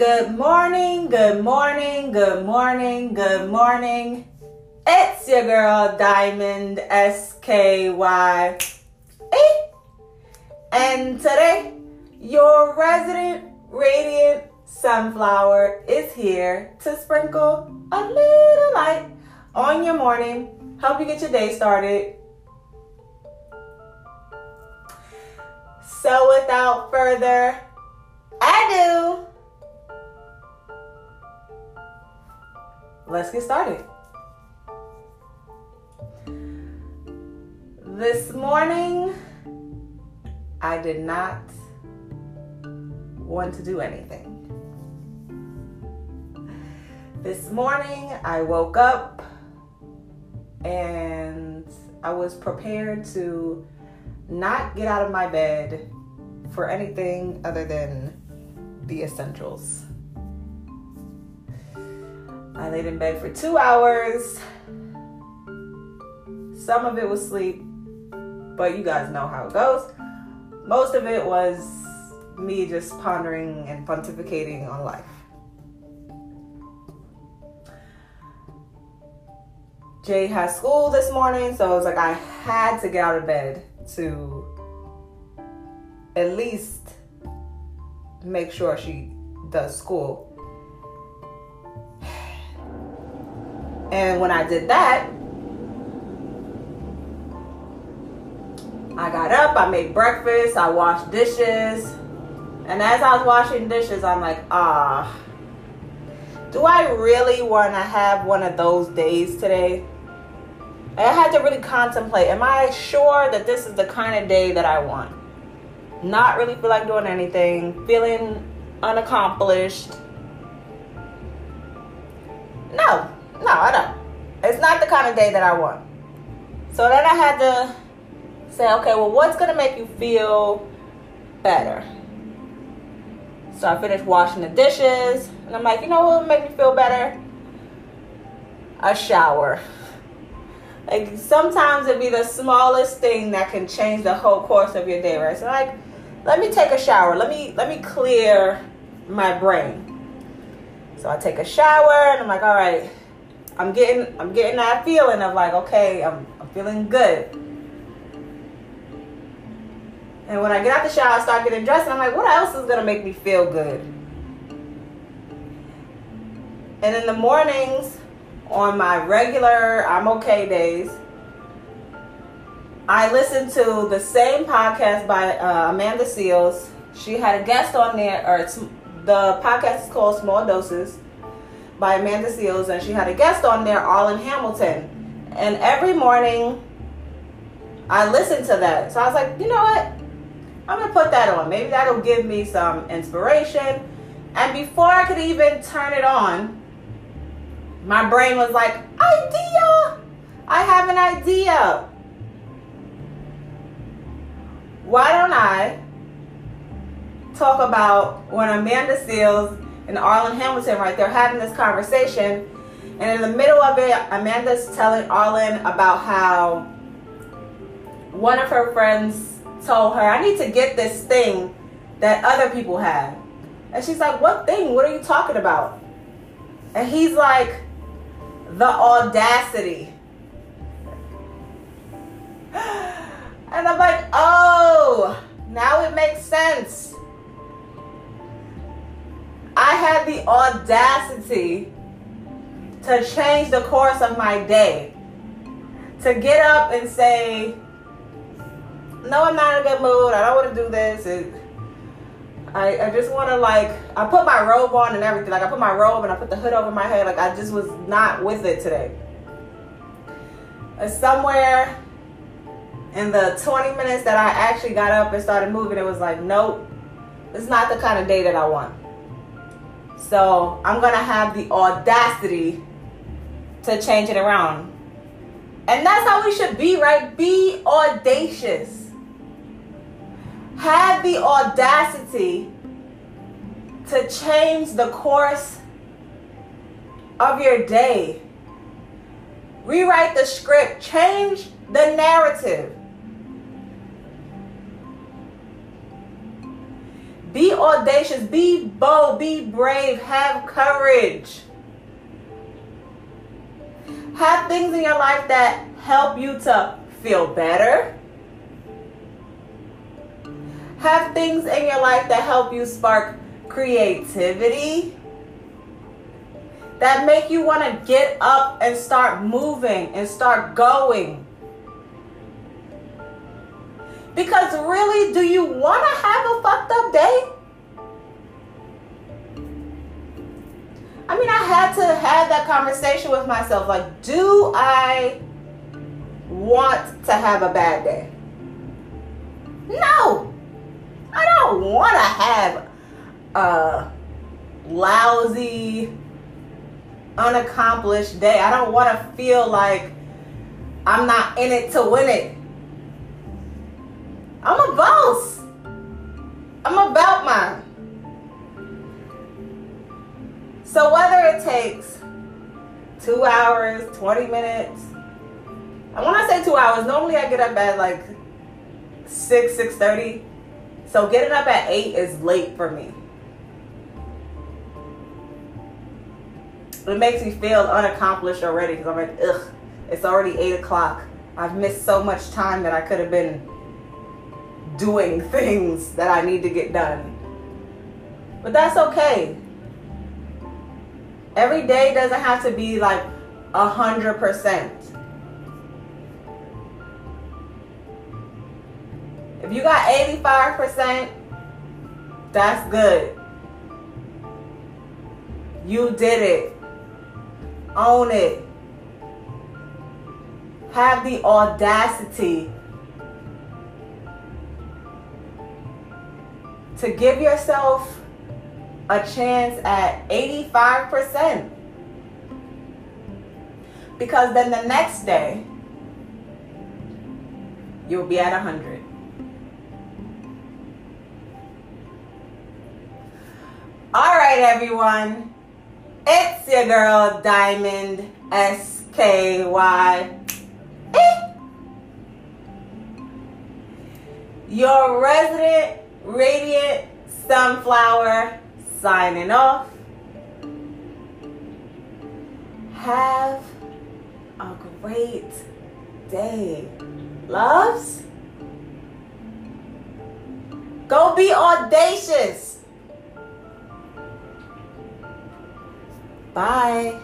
Good morning, good morning, good morning, good morning. It's your girl Diamond SKY. Eh? And today, your resident radiant sunflower is here to sprinkle a little light on your morning, help you get your day started. So, without further ado, let's get started. This morning, I did not want to do anything. This morning, I woke up and I was prepared to not get out of my bed for anything other than the essentials. I laid in bed for two hours. Some of it was sleep, but you guys know how it goes. Most of it was me just pondering and pontificating on life. Jay has school this morning, so it was like I had to get out of bed to at least make sure she does school. And when I did that, I got up, I made breakfast, I washed dishes. And as I was washing dishes, I'm like, ah, do I really want to have one of those days today? I had to really contemplate, am I sure that this is the kind of day that I want? Not really feel like doing anything, feeling unaccomplished. No, no, I don't. It's not the kind of day that I want. So then I had to say, okay, well, what's going to make you feel better? So I finished washing the dishes, and I'm like, you know what would make me feel better? A shower. Like sometimes it'd be the smallest thing that can change the whole course of your day, right? So like, let me take a shower. Let me let me clear my brain. So I take a shower, and I'm like, all right, I'm getting I'm getting that feeling of like, okay, I'm I'm feeling good. And when I get out the shower, I start getting dressed, and I'm like, what else is gonna make me feel good? And in the mornings, on my regular I'm okay days, I listen to the same podcast by uh, Amanda Seales. She had a guest on there, or the podcast is called Small Doses by Amanda Seales, and she had a guest on there, Arlan Hamilton. And every morning, I listened to that. So I was like, you know what? I'm gonna put that on. Maybe that'll give me some inspiration. And before I could even turn it on, my brain was like, idea! I have an idea. Why don't I talk about when Amanda Seales and Arlan Hamilton, right, they're having this conversation, and in the middle of it, Amanda's telling Arlan about how one of her friends told her, I need to get this thing that other people have. And she's like, What thing? What are you talking about? And he's like, The audacity. And I'm like, Oh, now it makes sense. Had the audacity to change the course of my day. To get up and say, no, I'm not in a good mood. I don't want to do this. And I, I just want to like, I put my robe on and everything. Like I put my robe and I put the hood over my head. Like I just was not with it today. And somewhere in the 20 minutes that I actually got up and started moving, it was like, nope, it's not the kind of day that I want. So I'm going to have the audacity to change it around. And that's how we should be, right? Be audacious have the audacity to change the course of your day. Rewrite the script, change the narrative. Audacious, be bold, be brave, have courage. Have things in your life that help you to feel better. Have things in your life that help you spark creativity. That make you want to get up and start moving and start going. Because really, do you want to have a fucked up day? Mean, I had to have that conversation with myself. Like, do I want to have a bad day? No. I don't want to have a lousy, unaccomplished day. I don't want to feel like I'm not in it to win it. I'm a boss. I'm about mine. Takes two hours, 20 minutes, and when I say two hours, normally I get up at like 6, 6.30. So getting up at 8 is late for me. It makes me feel unaccomplished already because I'm like, ugh, it's already 8 o'clock. I've missed so much time that I could have been doing things that I need to get done. But that's okay. Every day doesn't have to be like a hundred percent. If you got 85%, that's good. You did it. Own it. Have the audacity to give yourself a chance at 85%. Because then the next day, you'll be at 100. All right, everyone. It's your girl, Diamond SKY. Your resident radiant sunflower signing off. Have a great day. Loves? Go be audacious. Bye.